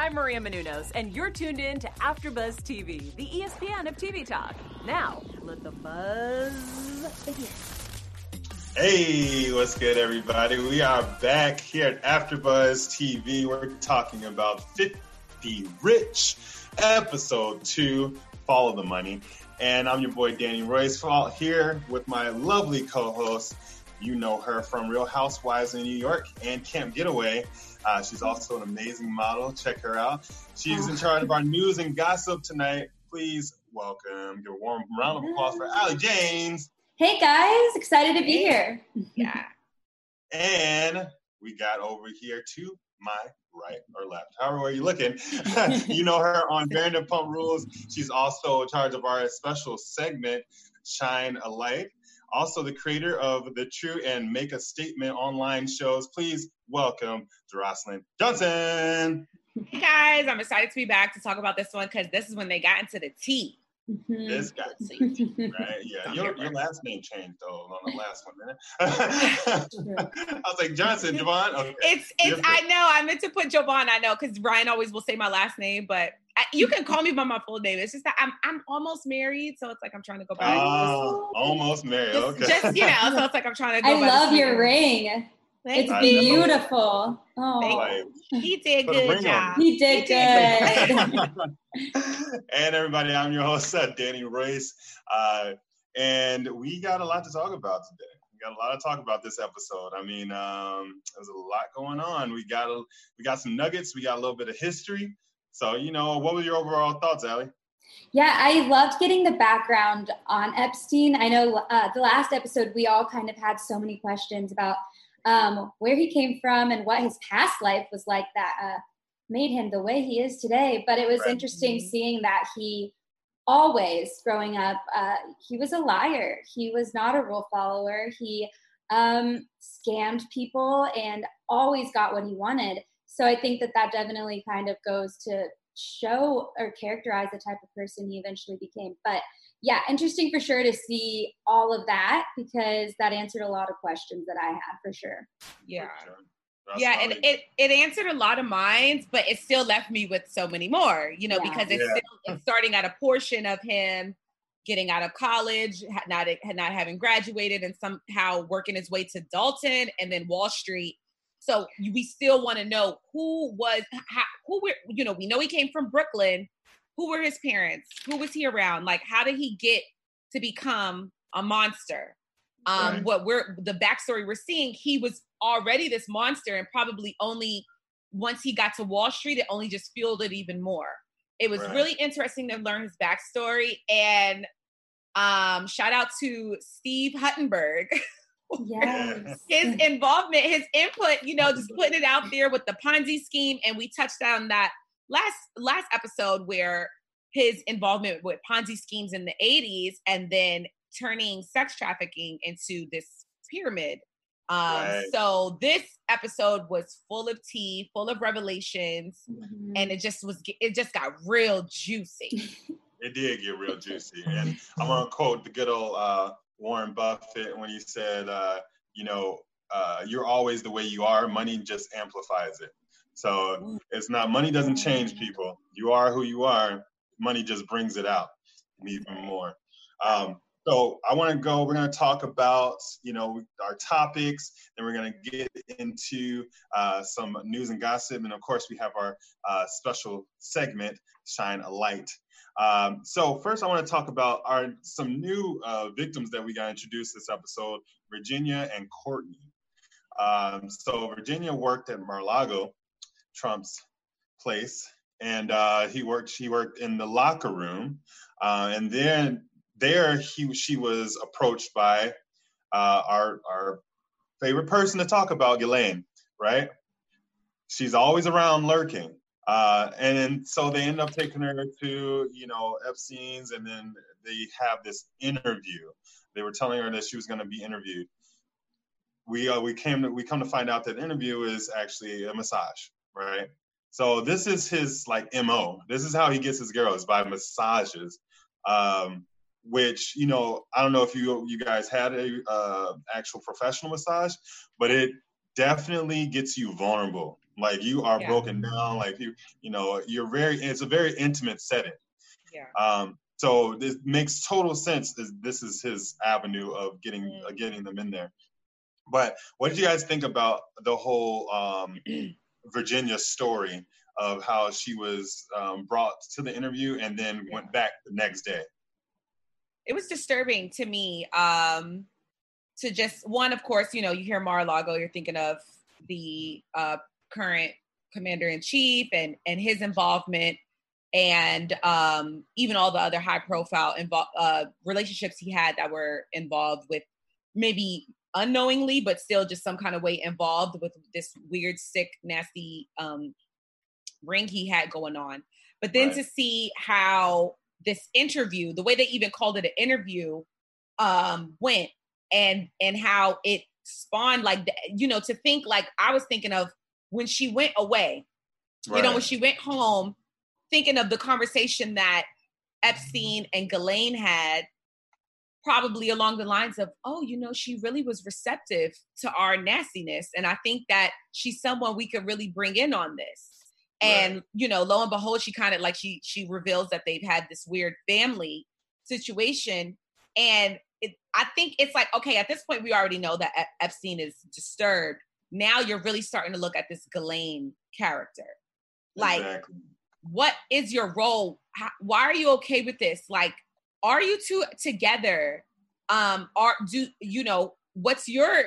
I'm Maria Menounos, and you're tuned in to AfterBuzz TV, the ESPN of TV talk. Now, let the buzz begin. Hey, what's good, everybody? We are back here at AfterBuzz TV. We're talking about Filthy Rich, episode two. Follow the money, and I'm your boy Danny Royce here with my lovely co-host. You know her from Real Housewives in New York and Camp Getaway. Uh, she's also an amazing model. Check her out. She's in charge of our news and gossip tonight. Please welcome, give a warm round of applause for Allie James. Hey guys, excited to be here. Yeah. And we got over here to my right or left, however way you're looking. you know her on Vanderpump Rules. She's also in charge of our special segment, Shine a Light. Also, the creator of the True and Make a Statement online shows. Please welcome Jocelyn Johnson. Hey guys, I'm excited to be back to talk about this one because this is when they got into the tea. Mhm. This guy, right? Yeah, your, your last name changed though on the last one. Didn't? I was like Johnson, Javon. Okay. It's it's. Different. I know. I meant to put Jovan. I know because Ryan always will say my last name, but I, you can call me by my full name. It's just that I'm I'm almost married, so it's like I'm trying to go back. Oh, almost married. just, Okay. just you know, so it's like I'm trying to go. I love your ring. Thank It's you. beautiful. Oh, He did Put good job. he did good. and everybody, I'm your host, uh, Danny Royce. Uh, and we got a lot to talk about today. We got a lot to talk about this episode. I mean, um, there's a lot going on. We got a, we got some nuggets. We got a little bit of history. So, you know, what were your overall thoughts, Allie? Yeah, I loved getting the background on Epstein. I know uh, the last episode we all kind of had so many questions about um, where he came from and what his past life was like that uh, made him the way he is today. But it was Right. interesting Mhm. seeing that he always growing up uh, he was a liar. He was not a rule follower. He um, scammed people and always got what he wanted. So I think that that definitely kind of goes to show or characterize the type of person he eventually became. But yeah, interesting for sure to see all of that because that answered a lot of questions that I had for sure. Yeah. Sure. That's yeah, and solid. it, it answered a lot of minds, but it still left me with so many more, you know, Yeah. because it's Yeah. still it's starting at a portion of him getting out of college, not had not having graduated, and somehow working his way to Dalton and then Wall Street. So we still want to know who was how, who were you know we know he came from Brooklyn. Who were his parents? Who was he around? Like how did he get to become a monster? Um, Right. what we're the backstory we're seeing, he was already this monster, and probably only once he got to Wall Street, it only just fueled it even more. It was Right. really interesting to learn his backstory, and um, shout out to Steve Hoffenberg. Yes. his involvement, his input, you know, just putting it out there with the Ponzi scheme, and we touched on that last last episode where his involvement with Ponzi schemes in the 80s and then turning sex trafficking into this pyramid. Um, Right. So this episode was full of tea, full of revelations, Mhm. and it just was it just got real juicy. It did get real juicy. And I'm going to quote the good old uh, Warren Buffett when he said, uh, you know, uh, you're always the way you are. Money just amplifies it. So it's not, money doesn't change people. You are who you are. Money just brings it out even more. Um, so I want to go, we're going to talk about, you know, our topics, and we're going to get into uh, some news and gossip. And of course, we have our uh, special segment, Shine a Light. Um, so first, I want to talk about our some new uh, victims that we got introduced this episode: Virginia and Courtney. Um, so Virginia worked at Mar-a-Lago, Trump's place, and uh, he worked. She worked in the locker room, uh, and then there he she was approached by uh, our our favorite person to talk about, Ghislaine. Right? She's always around lurking. Uh, and then, so they end up taking her to, you know, Epstein's, and then they have this interview. They were telling her that she was going to be interviewed. We uh, we came to we come to find out that interview is actually a massage, right? So this is his like mo. This is how he gets his girls by massages, um, which you know I don't know if you you guys had a uh, actual professional massage, but it definitely gets you vulnerable Like you are Yeah. broken down. Like you, you know, you're very. It's a very intimate setting. Yeah. Um, so this makes total sense. This, this is his avenue of getting Mm. uh, getting them in there. But what did you guys think about the whole um, Virginia story of how she was um, brought to the interview and then went back the next day? it was disturbing to me um to just one of course you know you hear mar-a-lago you're thinking of the uh current commander in chief and and his involvement and um even all the other high profile involved uh relationships he had that were involved with maybe unknowingly but still just some kind of way involved with this weird sick nasty um ring he had going on. But then Right. to see how this interview, the way they even called it an interview, um, went and and how it spawned like you know to think like I was thinking of when she went away, you know, when she went home, thinking of the conversation that Epstein and Ghislaine had, probably along the lines of, oh, you know, she really was receptive to our nastiness, and I think that she's someone we could really bring in on this. And you know lo and behold she kind of like she she reveals that they've had this weird family situation and it, i think it's like okay at this point we already know that Ep- epstein is disturbed. Now you're really starting to look at this Ghislaine character. Like exactly. what is your role? How, why are you okay with this? Like are you two together? Um are do you know what's your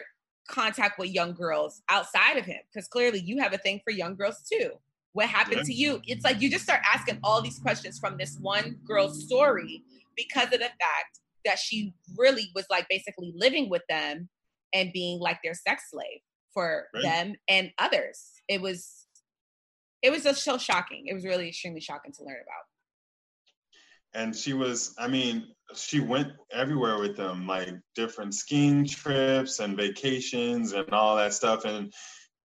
contact with young girls outside of him? Because clearly you have a thing for young girls too. What happened Yeah. to you? It's like you just start asking all these questions from this one girl's story because of the fact that she really was like basically living with them and being like their sex slave for Right. them and others. It was it was just so shocking. It was really extremely shocking to learn about and she was i mean she went everywhere with them like different skiing trips and vacations and all that stuff. And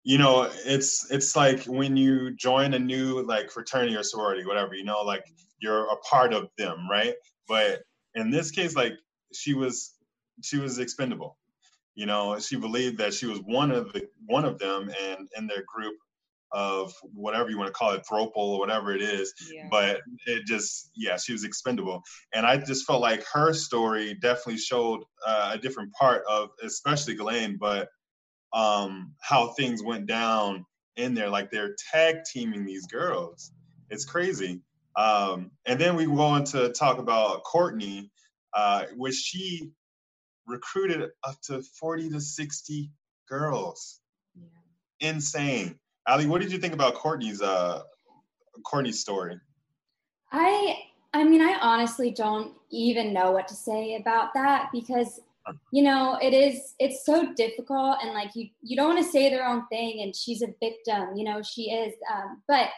you know it's it's like when you join a new like fraternity or sorority whatever you know like you're a part of them right? But in this case like she was she was expendable. You know she believed that she was one of the one of them and in their group of whatever you want to call it thropal or whatever it is yeah. but it just yeah she was expendable. And i just felt like her story definitely showed uh, a different part of especially Ghislaine, but um how things went down in there like they're tag teaming these girls. It's crazy. Um and then we go on to talk about courtney uh which she recruited up to 40 to 60 girls. Yeah. insane ali what did you think about courtney's uh courtney's story I I mean, I honestly don't even know what to say about that because you know, it is it's so difficult and like you you don't want to say the wrong thing and she's a victim, you know, she is um but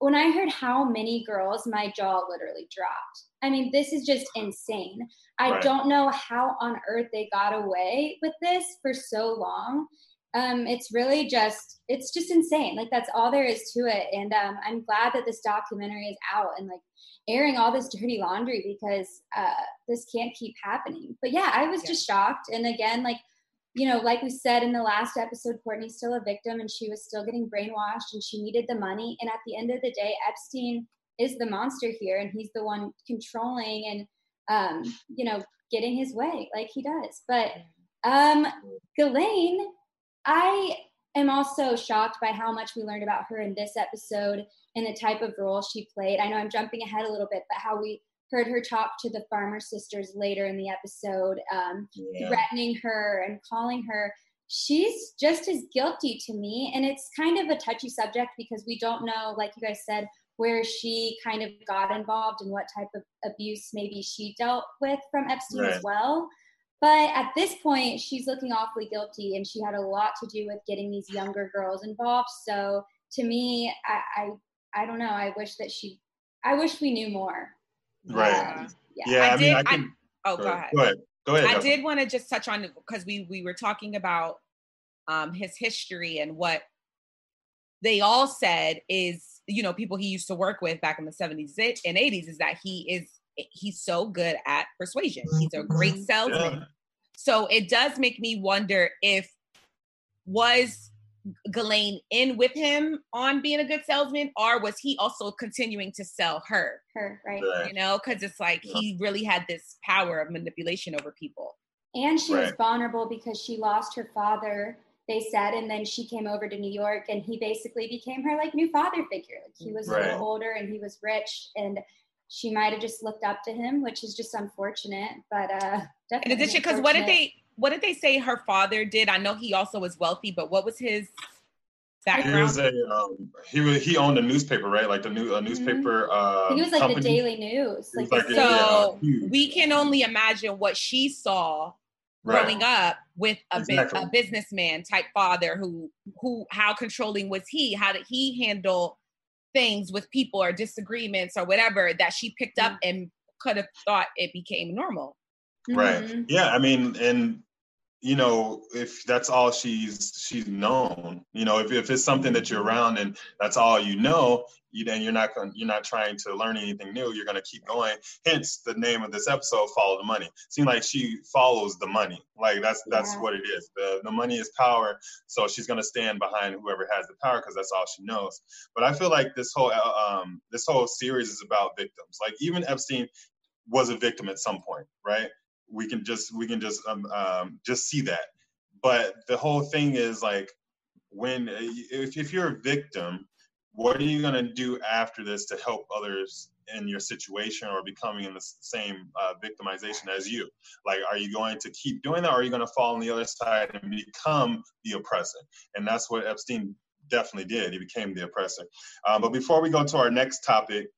when I heard how many girls, my jaw literally dropped. I mean, this is just insane. I Right. don't know how on earth they got away with this for so long. Um, it's really just it's just insane. Like that's all there is to it. And um, I'm glad that this documentary is out and like airing all this dirty laundry because uh, this can't keep happening. But yeah, I was Yeah. just shocked. And again, like you know, like we said in the last episode, Courtney's still a victim and she was still getting brainwashed and she needed the money. And at the end of the day, Epstein is the monster here and he's the one controlling and, um, you know, getting his way like he does. But um, Ghislaine, I am also shocked by how much we learned about her in this episode and the type of role she played. I know I'm jumping ahead a little bit, but how we heard her talk to the farmer sisters later in the episode, um, yeah. threatening her and calling her. She's just as guilty to me. And it's kind of a touchy subject because we don't know, like you guys said, where she kind of got involved and what type of abuse maybe she dealt with from Epstein as well. But at this point, she's looking awfully guilty, and she had a lot to do with getting these younger girls involved. So to me, I I, I don't know. I wish that she, I wish we knew more. Right. Um, yeah. yeah I i, did- i I- can oh go go ahead ahead go ahead go ahead I Justin. did want to just touch on because we we were talking about um his history and what they all said is you know people he used to work with back in the 70s and 80s is that he is he's so good at persuasion. He's a great mm-hmm. salesman. Yeah. So it does make me wonder if was Ghislaine in with him on being a good salesman, or was he also continuing to sell her? Her, right? You know, because it's like Yeah. he really had this power of manipulation over people. And she was vulnerable because she lost her father, they said, and then she came over to New York and he basically became her like new father figure. Like he was a Right. little older and he was rich and she might have just looked up to him, which is just unfortunate. But uh In addition, because what did they what did they say her father did? I know he also was wealthy, but what was his background? He background? was a um, he was he owned a newspaper, right? Like the new a newspaper. Uh, he was like company. the Daily News. Like, like the a- So, yeah, huge. we can only imagine what she saw Right. growing up with a, bu- Exactly. a businessman type father who who how controlling was he how did he handle things with people or disagreements or whatever that she picked up and could have thought it became normal Right. Mhm. Yeah, I mean, and you know, if that's all she's she's known, you know, if, if it's something that you're around and that's all you know, you then you're not going you're not trying to learn anything new. You're gonna keep going. Hence the name of this episode, Follow the Money. Seems like she follows the money. Like that's that's Yeah. what it is. The the money is power. So she's gonna stand behind whoever has the power because that's all she knows. But I feel like this whole uh, um this whole series is about victims. Like even Epstein was a victim at some point, right? We can just we can just um, um just see that. But the whole thing is like when if, if you're a victim what are you going to do after this to help others in your situation or becoming in the same uh, victimization as you? Like are you going to keep doing that or are you going to fall on the other side and become the oppressor? And that's what epstein definitely did. He became the oppressor. Um, but before we go to our next topic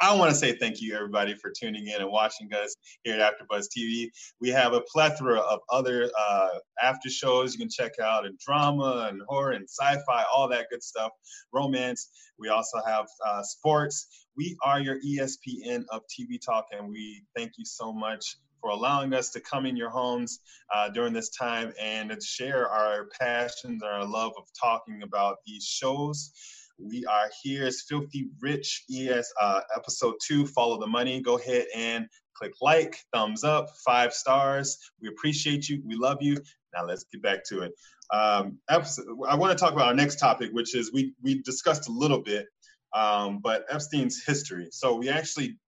I want to say thank you, everybody, for tuning in and watching us here at AfterBuzz TV. We have a plethora of other uh, after shows you can check out, and drama and horror and sci-fi, all that good stuff, romance. We also have uh, sports. We are your ESPN of TV talk, and we thank you so much for allowing us to come in your homes uh, during this time and share our passions, our love of talking about these shows. We are here. It's Filthy Rich ES uh, episode two. Follow the money. Go ahead and click like, thumbs up, five stars. We appreciate you. We love you. Now let's get back to it. Um, episode, I want to talk about our next topic, which is we we discussed a little bit, um, but Epstein's history. So we actually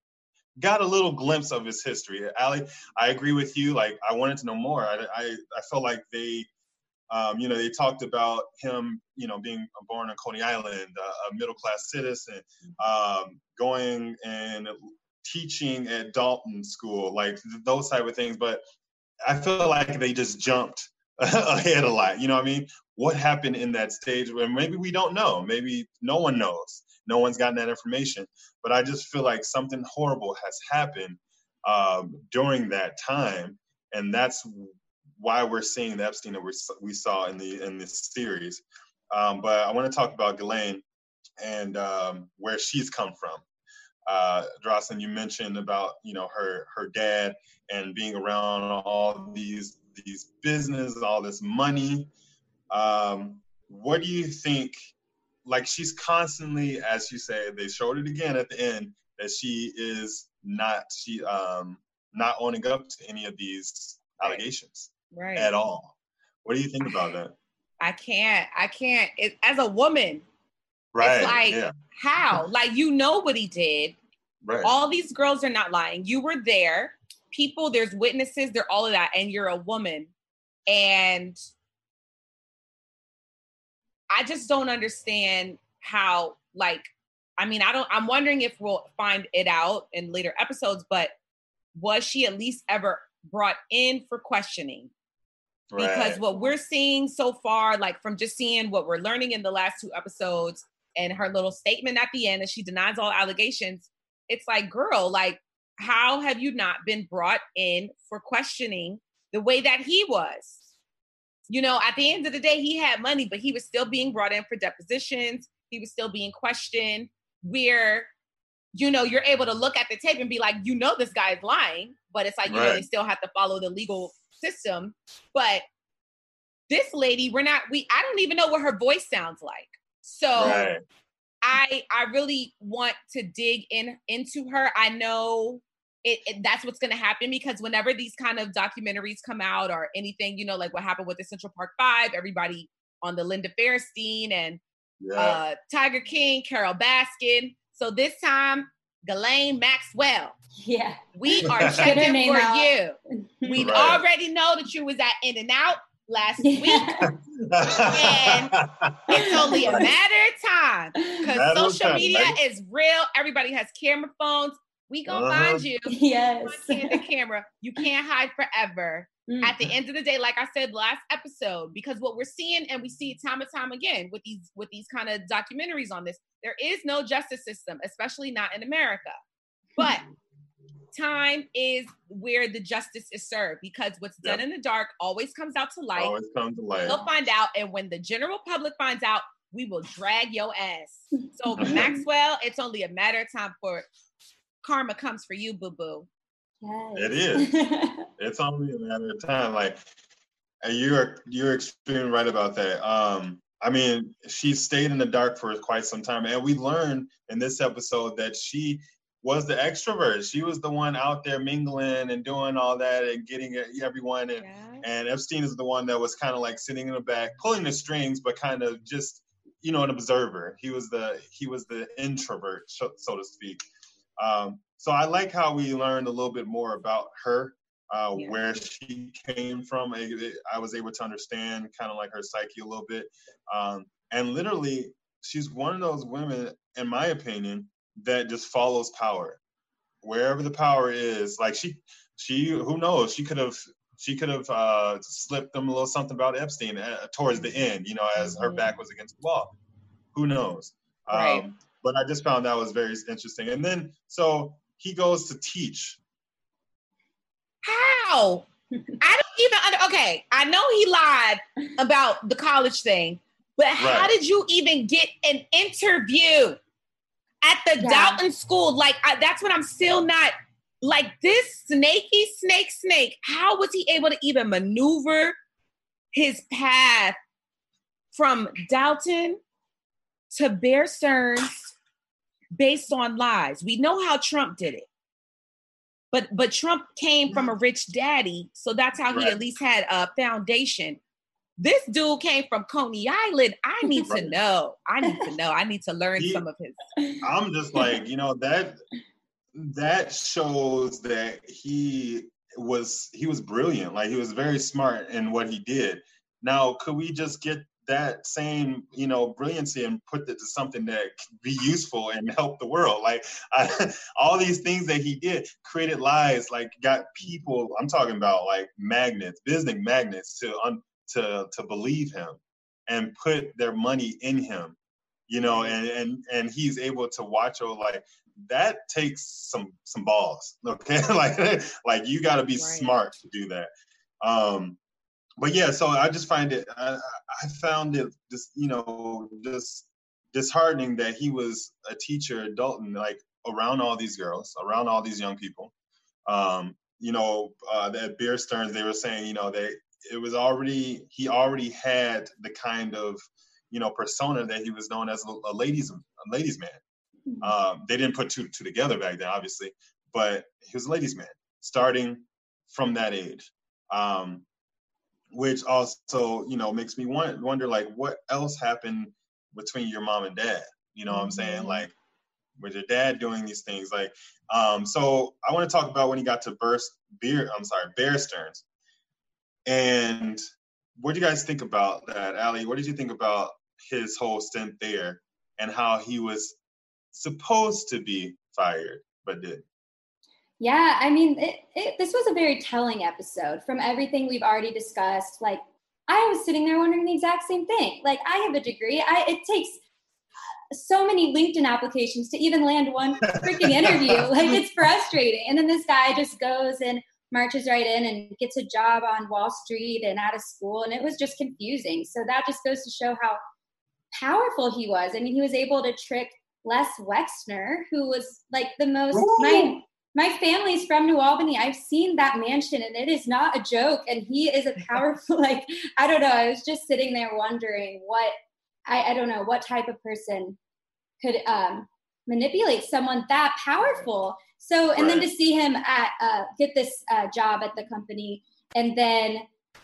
got a little glimpse of his history. Ali, I agree with you. Like I wanted to know more. I I, I felt like they um, you know, they talked about him, you know, being born on Coney Island, a middle class citizen, um, going and teaching at Dalton School, like th- those type of things. But I feel like they just jumped ahead a lot. You know what I mean? What happened in that stage? Where maybe we don't know. Maybe no one knows. No one's gotten that information. But I just feel like something horrible has happened um, during that time, and that's why we're seeing the Epstein that we we saw in the in this series. Um, but I want to talk about Ghislaine and um, where she's come from. Uh, Drossen, you mentioned about you know her her dad and being around all these these business, all this money. Um, what do you think? Like she's constantly, as you say, they showed it again at the end that she is not she um not owning up to any of these allegations right at all. What do you think about that? i can't i can't it, as a woman Right. like- yeah. how like you know what he did Right. all these girls are not lying you were there people there's witnesses they're all of that and you're a woman and i just don't understand how like i mean i don't i'm wondering if we'll find it out in later episodes but was she at least ever brought in for questioning because right. what we're seeing so far like from just seeing what we're learning in the last two episodes and her little statement at the end that she denies all allegations it's like girl like how have you not been brought in for questioning the way that he was you know at the end of the day he had money but he was still being brought in for depositions he was still being questioned where you know you're able to look at the tape and be like you know this guy is lying but it's like you know Right. they still have to follow the legal system but this lady we're not we i don't even know what her voice sounds like so right. I I really want to dig in into her. I know it, it that's what's going to happen because whenever these kind of documentaries come out or anything, you know, like what happened with the Central Park Five, everybody on the Linda Fairstein and Yeah. uh, Tiger King, Carole Baskin. So this time, Ghislaine Maxwell, Yeah. we are Get checking for out. you. We Right. already know that you was at In and Out last week. And it's only a matter of time because social time, media right? is real. Everybody has camera phones. We gonna Uh-huh. find you. yes. on the camera. You can't hide forever. Mm. At the end of the day, like I said last episode, because what we're seeing and we see it time and time again with these with these kind of documentaries on this, there is no justice system, especially not in America. But time is where the justice is served because what's done in the dark always comes out to light. Always comes to light. They'll find out, and when the general public finds out, we will drag your ass. So Maxwell, it's only a matter of time for karma comes for you, boo boo. Yes. It is. It's only a matter of time. Like you're you're extremely right about that. Um, I mean, she stayed in the dark for quite some time, and we learned in this episode that she was the extrovert. She was the one out there mingling and doing all that and getting everyone. And, and Epstein is the one that was kind of like sitting in the back, pulling the strings, but kind of just you know an observer. He was the he was the introvert, so, so to speak. Um, so I like how we learned a little bit more about her, uh, Yeah. where she came from. I, I was able to understand kind of like her psyche a little bit, um, and literally, she's one of those women, in my opinion, that just follows power. Wherever the power is, like she, she, who knows? She could have, she could have uh, slipped them a little something about Epstein uh, towards the end, you know, as her back was against the wall. Who knows? Right. Um, but I just found that was very interesting. And then, so he goes to teach. How? I don't even under, okay. I know he lied about the college thing, but how did you even get an interview at the Yeah. Dalton school? Like I, that's what I'm still not like this snaky snake snake. How was he able to even maneuver his path from Dalton to Bear Stearns based on lies? We know how Trump did it. But but Trump came from a rich daddy, so that's how he at least had a foundation. This dude came from Coney Island. I need to know. I need to know. I need to learn He- some of his. I'm just like, you know, that that shows that he was he was brilliant. Like he was very smart in what he did. Now, could we just get that same, you know, brilliancy and put it to something that could be useful and help the world? Like I, all these things that he did, created lies, like got people. I'm talking about like magnets, business magnets to un, to to believe him and put their money in him you know, and and and he's able to watch over like that takes some some balls, okay? like like you got to be Right. smart to do that. Um, but yeah, so I just find it, I, I found it just you know just disheartening that he was a teacher at Dalton, like around all these girls, around all these young people. Um, you know, uh, at Bear Stearns, they were saying, you know, they it was already he already had the kind of you know persona that he was known as a, a ladies a ladies man. Um, they didn't put two two together back then, obviously, but he was a ladies man starting from that age. Um, which also you know makes me want, wonder like what else happened between your mom and dad. You know what I'm saying? Mhm. Like was your dad doing these things? Like um, so I want to talk about when he got to burst beer. I'm sorry, Bear Stearns. And what do you guys think about that, Ali? What did you think about his whole stint there and how he was supposed to be fired but did? Yeah, I mean, it, it, this was a very telling episode from everything we've already discussed. Like, I was sitting there wondering the exact same thing. Like, I have a degree. I it takes so many LinkedIn applications to even land one freaking interview. like, it's frustrating. And then this guy just goes and marches right in and gets a job on Wall Street and out of school, and it was just confusing. So that just goes to show how powerful he was. I mean, he was able to trick Les Wexner, who was like the most my family's from New Albany. I've seen that mansion and it is not a joke. And he is a powerful, like, I don't know. I was just sitting there wondering what I, I don't know what type of person could um manipulate someone that powerful. So and then to see him at uh get this uh, job at the company and then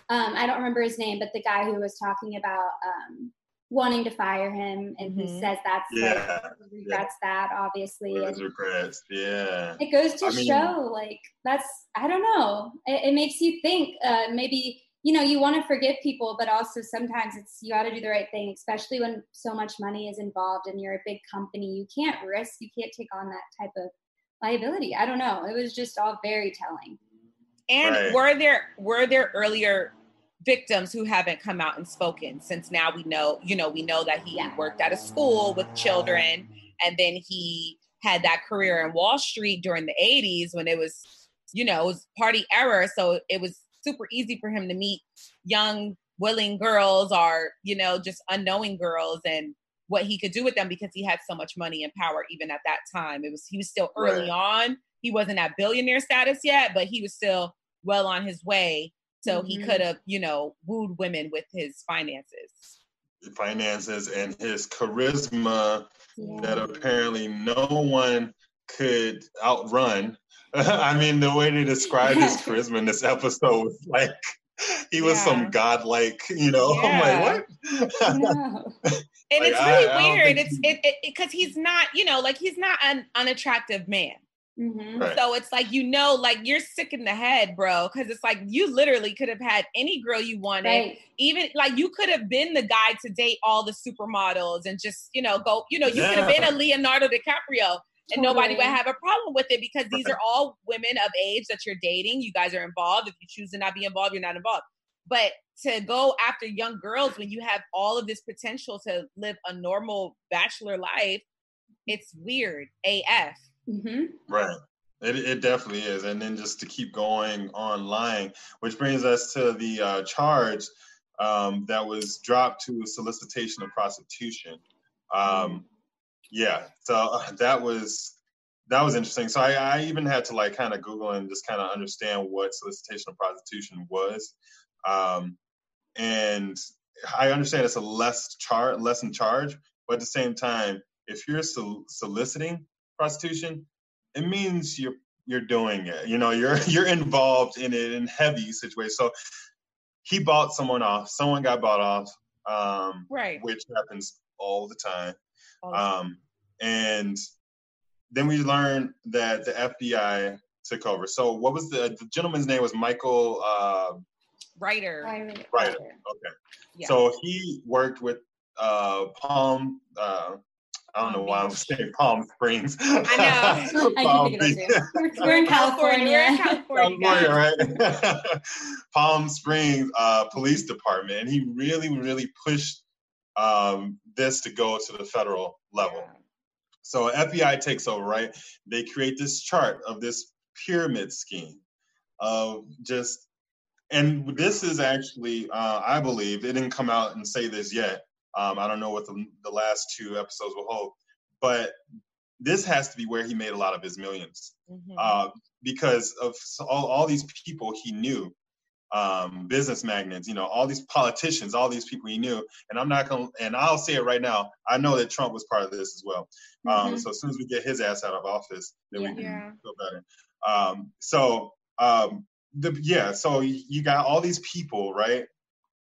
um, I don't remember his name, but the guy who was talking about um, wanting to fire him, and he Mhm. says that's Yeah, like, he regrets that obviously. With and regrets. Yeah. it goes to I mean- show, like that's I don't know. It, it makes you think. Uh, maybe you know you want to forgive people, but also sometimes it's you got to do the right thing, especially when so much money is involved and you're a big company. You can't risk. You can't take on that type of liability. I don't know. It was just all very telling. And Right. were there were there earlier victims who haven't come out and spoken since now we know, you know, we know that he Yeah. worked at a school with children and then he had that career in Wall Street during the 80s when it was, you know, it was party era. So it was super easy for him to meet young, willing girls or, you know, just unknowing girls and what he could do with them because he had so much money and power even at that time. It was he was still early on. He wasn't at billionaire status yet, but he was still well on his way. So he Mhm. could have, you know, wooed women with his finances. Finances and his charisma that apparently no one could outrun. I mean, the way they described his charisma in this episode was like he was Yeah. some godlike, you know. I'm like, what? No. And Like, it's really I weird. think It's he- it because it, because he's not, you know, like he's not an unattractive man. Hmm Right. So it's like you know, like you're sick in the head, bro. Because it's like you literally could have had any girl you wanted. Right. Even like you could have been the guy to date all the supermodels and just you know go. You know, you could have been a Leonardo DiCaprio. And nobody would have a problem with it because these are all women of age that you're dating. You guys are involved. If you choose to not be involved, you're not involved. But to go after young girls when you have all of this potential to live a normal bachelor life, it's weird. AF. Hmm Right. It, it definitely is. And then just to keep going online, which brings us to the uh, charge um, that was dropped to solicitation of prostitution. Um, yeah, so uh, that was that was interesting. So I, I even had to like kind of Google and just kind of understand what solicitation of prostitution was. Um, and I understand it's a less charge, less in charge, but at the same time, if you're sol- soliciting prostitution, it means you're you're doing it. You know, you're you're involved in it in heavy situations. So he bought someone off. Someone got bought off, um, Right. which happens all the time. All the time. Um, and then we learned that the FBI took over. So what was the, the gentleman's name? Was Michael uh, Reiter. Right. Reiter? Okay. Yeah. So he worked with uh, Palm. Uh, I don't Palm know why I'm saying Palm Springs. I know. I Palm can think of that too. We're, we're in California. We're in California. California, right? Palm Springs uh, Police Department, and he really, really pushed um, this to go to the federal level. Yeah. So FBI takes over, right? They create this chart of this pyramid scheme of just, and this is actually, uh, I believe, it didn't come out and say this yet. Um, I don't know what the, the last two episodes will hold, but this has to be where he made a lot of his 1000000s Mhm. uh, because of all, all these people he knew, um, business magnates, you know, all these politicians, all these people he knew. And I'm not going to, and I'll say it right now, I know that Trump was part of this as well. Um, Mhm. so as soon as we get his ass out of office, then Yeah. we can Yeah. feel better. Um, so, um, the, yeah, so you got all these people, right?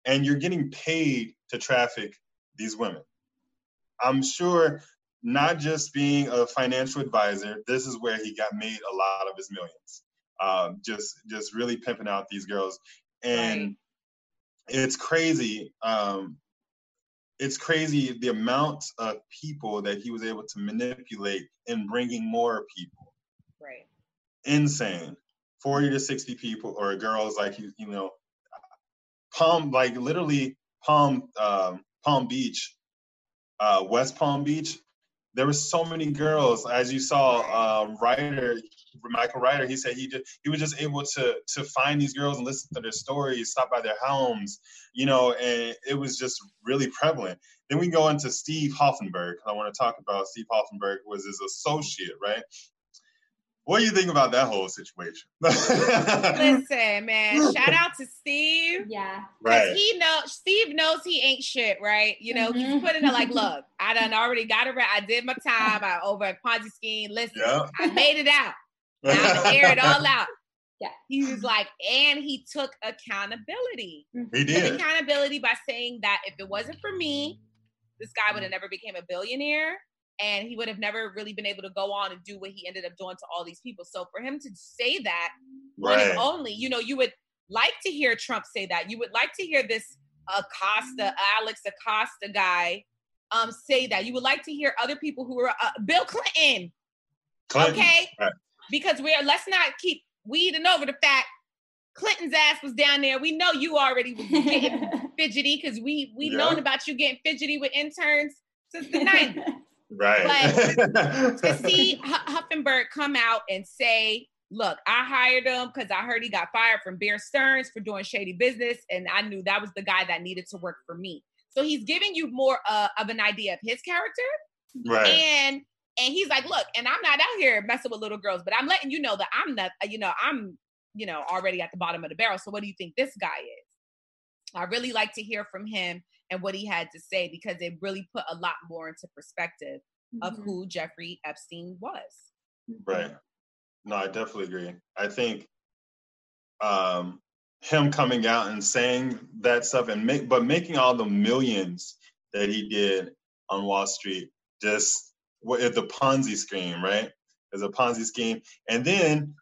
And you're getting paid to traffic these women. I'm sure not just being a financial advisor, this is where he got made a lot of his millions. Um, just just really pimping out these girls, and Right. it's crazy. Um, it's crazy the amount of people that he was able to manipulate in bringing more people. Right. Insane, forty to sixty people or girls like you you know, Palm like literally Palm um, Palm Beach, uh, West Palm Beach. There were so many girls, as you saw. Uh, Reiter, Michael Reiter, he said he he was just able to to find these girls and listen to their stories, stop by their homes, you know, and it was just really prevalent. Then we go into Steve Hoffenberg. I want to talk about Steve Hoffenberg was his associate, right? What do you think about that whole situation? Listen, man. Shout out to Steve. Yeah. Because right. he know Steve knows he ain't shit, right? You know, he's Mhm. putting it like, look, I done already got it right. I did my time. I over at Ponzi scheme. Listen, Yeah. I made it out. I'm gonna air it all out. Yeah. He was like, and he took accountability. He Took did. accountability by saying that if it wasn't for me, this guy would have never became a billionaire and he would have never really been able to go on and do what he ended up doing to all these people. So for him to say that one Right. and only, you know, you would like to hear Trump say that. You would like to hear this Acosta, Alex Acosta guy um say that. You would like to hear other people who are uh, Bill Clinton, Clinton. okay? Right. Because we're let's not keep weeding over the fact Clinton's ass was down there. We know you already was getting fidgety because we we Yeah. known about you getting fidgety with interns since the 90s. Right. to see Hoffenberg come out and say, "Look, I hired him because I heard he got fired from Bear Stearns for doing shady business, and I knew that was the guy that needed to work for me." So he's giving you more uh, of an idea of his character, right. and and he's like, "Look, and I'm not out here messing with little girls, but I'm letting you know that I'm not, you know, I'm, you know, already at the bottom of the barrel. So what do you think this guy is?" I really like to hear from him and what he had to say because it really put a lot more into perspective of Mhm. who Jeffrey Epstein was. Right. No, I definitely agree. I think um, him coming out and saying that stuff and make, but making all the millions that he did on Wall Street, just what the Ponzi scheme, right? There's a Ponzi scheme, and then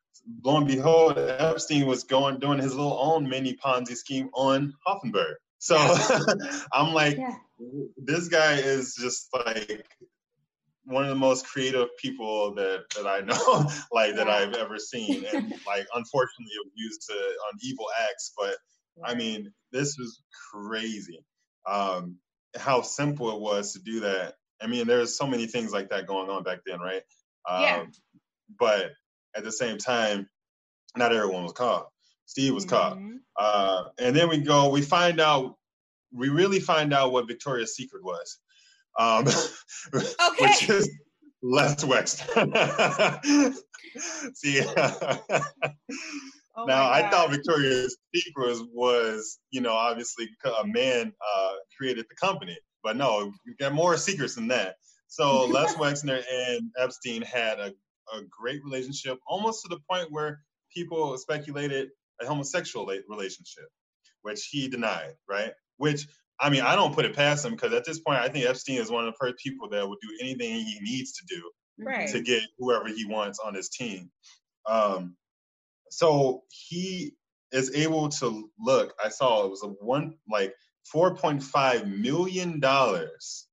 lo and behold, Epstein was going doing his little own mini Ponzi scheme on Hoffenberg. So I'm like, Yeah. this guy is just like one of the most creative people that that I know, like that I've ever seen, and like unfortunately abused to on evil acts. But I mean, this was crazy. Um, how simple it was to do that. I mean, there's so many things like that going on back then, right? Um, Yeah. But at the same time, not everyone was caught. Steve was caught. Mhm. Uh, and then we go, we find out, we really find out what Victoria's Secret was, um, Okay. which is Les Wexner. See, Oh now I thought Victoria's Secret was, was, you know, obviously a man uh, created the company, but no, you got more secrets than that. So Les Wexner and Epstein had a, a great relationship, almost to the point where people speculated a homosexual relationship, which he denied, right? Which I mean, I don't put it past him because at this point, I think Epstein is one of the first people that would do anything he needs to do Right. to get whoever he wants on his team. Um, so he is able to look. I saw it was a one like four point five million dollars.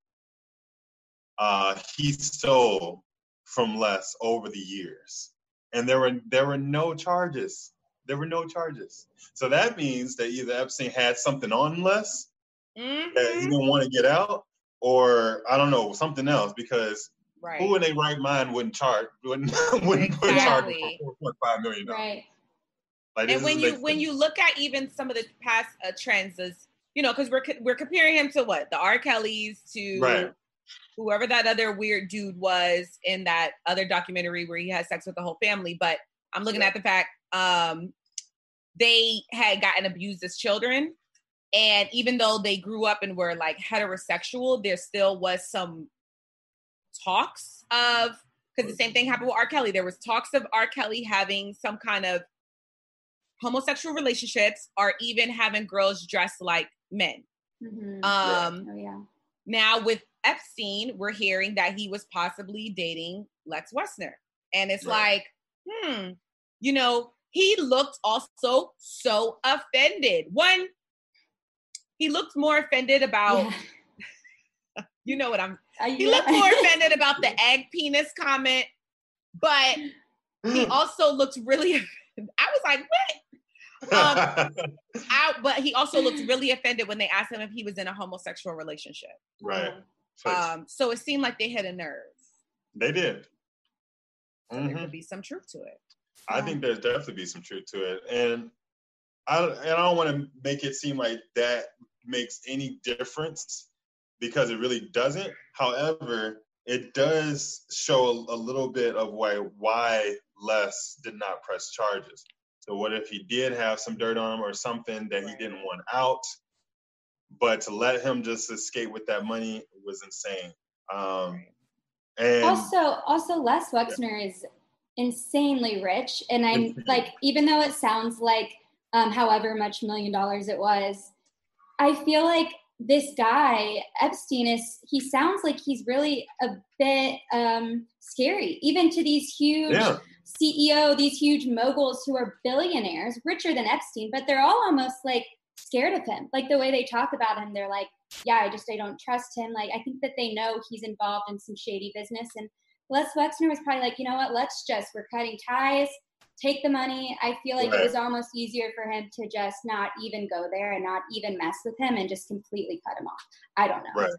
Uh, he stole from Les over the years, and there were there were no charges. There were no charges. So that means that either Epstein had something on Les that he Mhm. didn't want to get out, or I don't know something else because Right. who in their right mind wouldn't charge wouldn't wouldn't put charge for four point five million dollars? Right. Like and when is you like- when you look at even some of the past uh, trends as you know because we're we're comparing him to what the R. Kellys to Right. whoever that other weird dude was in that other documentary where he had sex with the whole family but I'm looking Yeah. at the fact um they had gotten abused as children and even though they grew up and were like heterosexual there still was some talks of because the same thing happened with R. Kelly. There was talks of R. Kelly having some kind of homosexual relationships or even having girls dress like men. Mhm. Um, oh yeah. now with Epstein, we're hearing that he was possibly dating Les Wexner. And it's Right. like, hmm, you know, he looked also so offended. One, he looked more offended about, Yeah. you know what I'm Uh, he yeah. looked more offended about the egg penis comment, but he also looked really I was like, what? um, Out, but he also looked really offended when they asked him if he was in a homosexual relationship. right. Um, so it seemed like they hit a nerve. they did. So there Mhm. could be some truth to it. I think there's definitely be some truth to it, and I and I don't want to make it seem like that makes any difference because it really doesn't. However, it does show a, a little bit of why why Les did not press charges. So what if he did have some dirt on him or something that he didn't want out? But to let him just escape with that money was insane. Um, and also, also Les Wexner is insanely rich. And I'm like, even though it sounds like um, however much million dollars it was, I feel like this guy Epstein is he sounds like he's really a bit um, scary, even to these huge Yeah. CEO, these huge moguls who are billionaires, richer than Epstein, but they're all almost like scared of him. Like the way they talk about him, they're like, "Yeah, I just I don't trust him." Like I think that they know he's involved in some shady business, and Les Wexner was probably like, "You know what? Let's just we're cutting ties." Take the money. I feel like Right. it was almost easier for him to just not even go there and not even mess with him and just completely cut him off. I don't know, Right.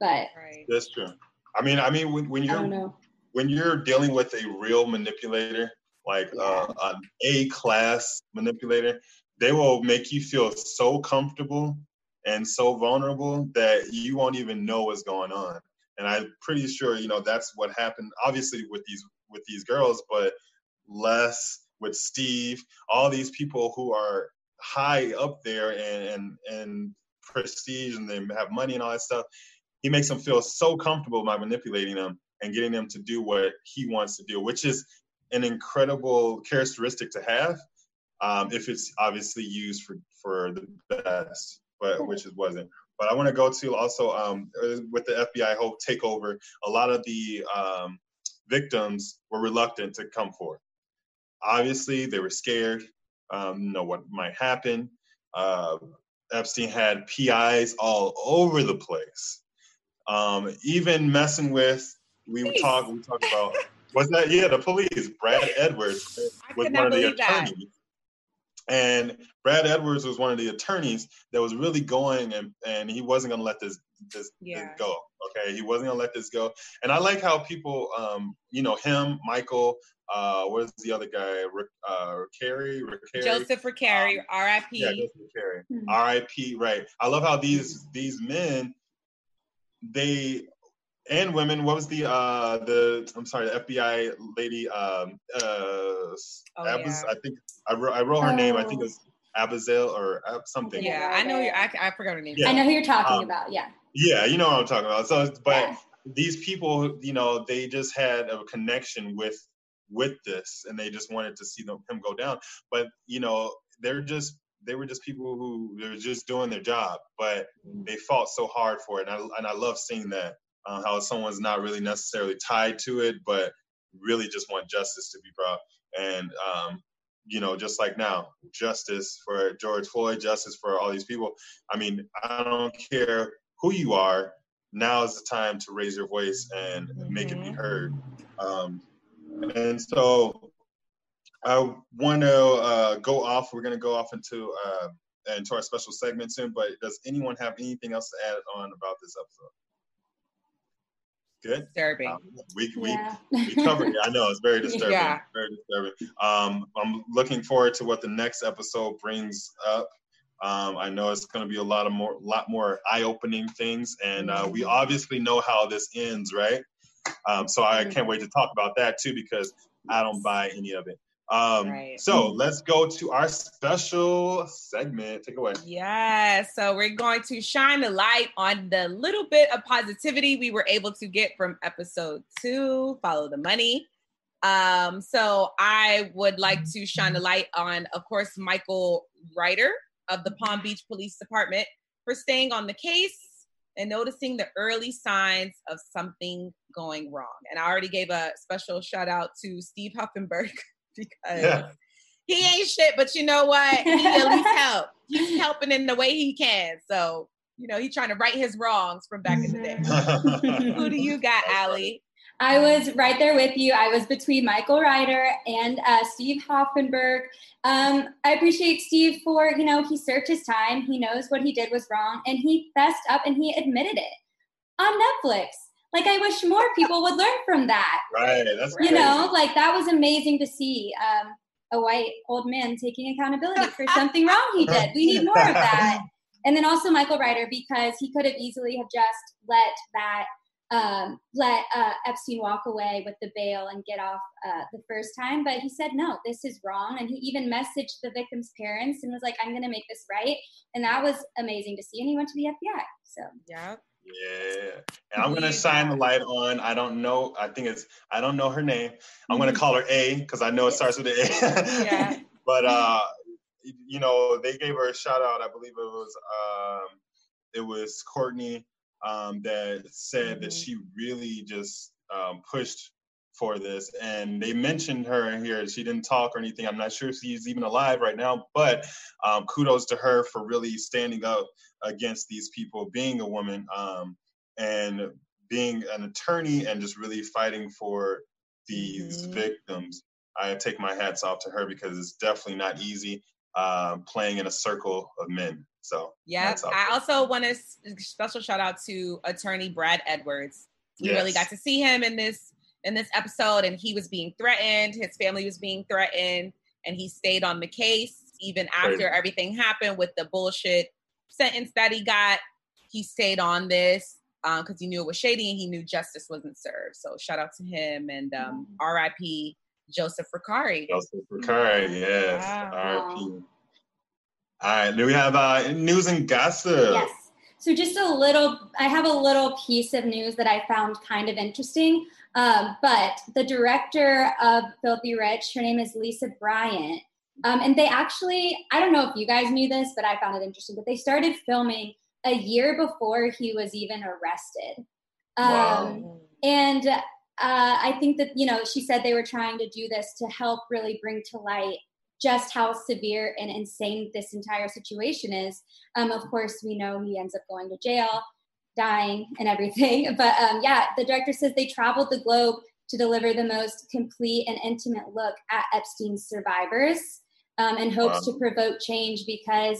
but Right. That's true. I mean, I mean, when, when you're when you're dealing with a real manipulator, like uh, an A class manipulator, they will make you feel so comfortable and so vulnerable that you won't even know what's going on. And I'm pretty sure, you know, that's what happened. Obviously, with these with these girls, but Les with Steve, all these people who are high up there and and, and prestige and they have money and all that stuff. He makes them feel so comfortable by manipulating them and getting them to do what he wants to do, which is an incredible characteristic to have um, if it's obviously used for, for the best, but which it wasn't. But I want to go to also um, uh, with the FBI whole takeover. A lot of the um, victims were reluctant to come forward. Obviously, they were scared. Um, know what might happen. Uh, Epstein had PIs all over the place. Um, even messing with we would Police. talk we talked about was that yeah the police Brad Edwards was one of the attorneys. that. Attorneys and Brad Edwards was one of the attorneys that was really going and and he wasn't gonna let this this, Yeah. this go okay he wasn't gonna let this go and I like how people um you know him Michael uh where's the other guy Rick uh Carey Rick Carey Joseph Recarey, R.I.P. yeah, Joseph Carey. Hmm. R.I.P. Right. I love how these these men, they and women. What was the uh the I'm sorry the FBI lady um uh Oh, Abaz- yeah. I think I wrote I wrote her name. I think Oh. it was Abizail or Ab- something. Yeah, I know you. I, I forgot her name. Yeah. I know who you're talking Um, about. Yeah. Yeah, you know what I'm talking about. So, but Yeah. these people, you know, they just had a connection with with this, and they just wanted to see them, him go down. But you know, they're just they were just people who they were just doing their job, but they fought so hard for it, and I and I love seeing that uh, how someone's not really necessarily tied to it, but really just want justice to be brought. And um, you know, just like now, justice for George Floyd, justice for all these people. I mean, I don't care who you are. Now is the time to raise your voice and make it be Mhm. heard. Um, and so, I want to uh, go off. We're going to go off into uh, into our special segment soon. But does anyone have anything else to add on about this episode? Good. Disturbing. Um, we we Yeah. we covered it. I know it's very disturbing. Yeah. Very disturbing. Um, I'm looking forward to what the next episode brings up. Um, I know it's going to be a lot of more, lot more eye-opening things, and uh, we Mhm. obviously know how this ends, right? Um, so I can't wait to talk about that too because I don't buy any of it. Um, Right. So let's go to our special segment. Take it away. Yeah, so we're going to shine the light on the little bit of positivity we were able to get from episode two, Follow the Money. Um, so I would like to shine the light on, of course, Michael Reiter of the Palm Beach Police Department for staying on the case and noticing the early signs of something going wrong. And I already gave a special shout out to Steve Hoffenberg because Yeah. he ain't shit, but you know what? He at least help. He's helping in the way he can. So, you know, he's trying to right his wrongs from back in the day. Who do you got, Allie? I was right there with you. I was between Michael Reiter and uh, Steve Hoffenberg. Um, I appreciate Steve for, you know, he served his time. He knows what he did was wrong and he fessed up and he admitted it on Netflix. Like, I wish more people would learn from that. Right. That's You crazy. know, like that was amazing to see um, a white old man taking accountability for something wrong he did. We need more of that. And then also Michael Reiter because he could have easily have just let that um, let uh, Epstein walk away with the bail and get off uh, the first time, but he said no, this is wrong, and he even messaged the victim's parents and was like, "I'm going to make this right," and that was amazing to see. And he went to the FBI. So Yep. Yeah. And I'm gonna shine the light on. I don't know. I think it's I don't know her name. I'm gonna call her A because I know it starts with an A. Yeah. but uh you know, they gave her a shout out. I believe it was um it was Courtney um that said that Mhm. she really just um pushed for this and they mentioned her here she didn't talk or anything i'm not sure if she's even alive right now but um, kudos to her for really standing up against these people being a woman um, and being an attorney and just really fighting for these Mhm. victims i take my hats off to her because it's definitely not easy um, playing in a circle of men so Yeah. I also want to special shout out to attorney Brad Edwards. We really got to see him in this in this episode, and he was being threatened. His family was being threatened, and he stayed on the case even after Crazy. everything happened with the bullshit sentence that he got. He stayed on this because he knew it was shady and he knew justice wasn't served. So shout out to him and um, R.I.P. Joseph Recarey. Joseph Recarey, yes. Wow. RP. All right, do we have uh, news and gossip? Yes. So just a little, I have a little piece of news that I found kind of interesting. Um, but the director of Filthy Rich, her name is Lisa Bryant. Um, and they actually, I don't know if you guys knew this, but I found it interesting. But they started filming a year before he was even arrested. Um, Wow. and uh, I think that, you know, she said they were trying to do this to help really bring to light just how severe and insane this entire situation is. Um, of course, we know he ends up going to jail, dying, and everything. But um, yeah, the director says they traveled the globe to deliver the most complete and intimate look at Epstein's survivors um, and hopes Wow. to provoke change because,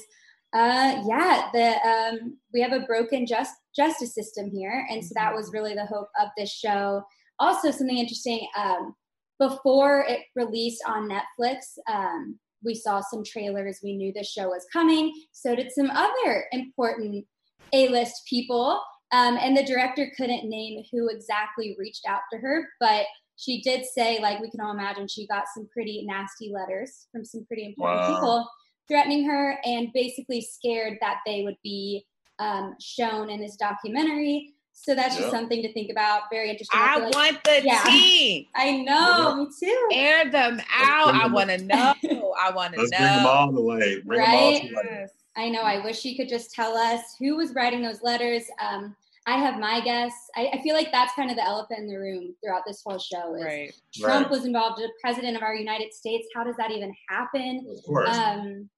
uh, yeah, the um, we have a broken just justice system here, and so that was really the hope of this show. Also, something interesting. Um, before it released on Netflix, um, we saw some trailers. We knew the show was coming. So did some other important A-list people. Um, and the director couldn't name who exactly reached out to her, but she did say, like we can all imagine, she got some pretty nasty letters from some pretty important Wow. people threatening her and basically scared that they would be um, shown in this documentary. So that's just something to think about. Very interesting. I feel like- want the Yeah. tea. I know, me too. Air them out. I want to know. I want to Let's know. bring them all the way. Bring them all Right? to life. I know. I wish she could just tell us who was writing those letters. Um, I have my guess. I, I feel like that's kind of the elephant in the room throughout this whole show. Is Right. Trump Right. was involved, the president of our United States. How does that even happen? Of course. Um,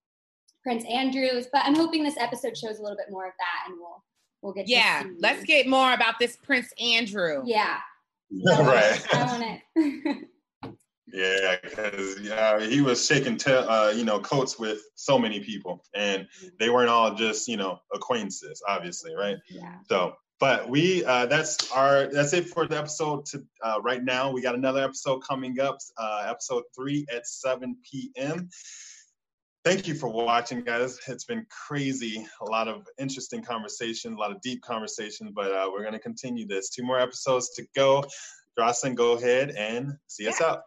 Prince Andrews. But I'm hoping this episode shows a little bit more of that, and we'll we'll get. to Yeah. see- Let's get more about this Prince Andrew. Yeah. right. I want it. Yeah, because yeah, he was shaking, te- uh, you know, coats with so many people, and they weren't all just you know acquaintances, obviously, right? yeah. So, but we uh, that's our that's it for the episode. To uh, right now, we got another episode coming up, uh, episode three at seven p.m. Thank you for watching, guys. It's been crazy. A lot of interesting conversations, a lot of deep conversations, but uh, we're going to continue this. Two more episodes to go. Jeroslyn, go ahead and see us out.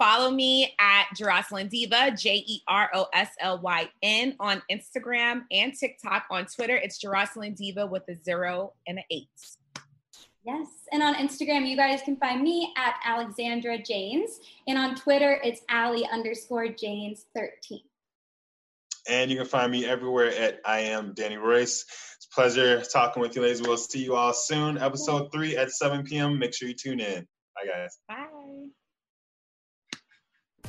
Follow me at Jeroslyn Diva, J E R O S L Y N, on Instagram and TikTok. On Twitter, it's Jeroslyn Diva with a zero and an eight. Yes. And on Instagram, you guys can find me at Alexandra Janes. And on Twitter, it's Ali underscore Janes 13. And you can find me everywhere at I am Danny Royce. It's a pleasure talking with you, ladies. We'll see you all soon. Episode three at 7 p.m. Make sure you tune in. Bye, guys. Bye.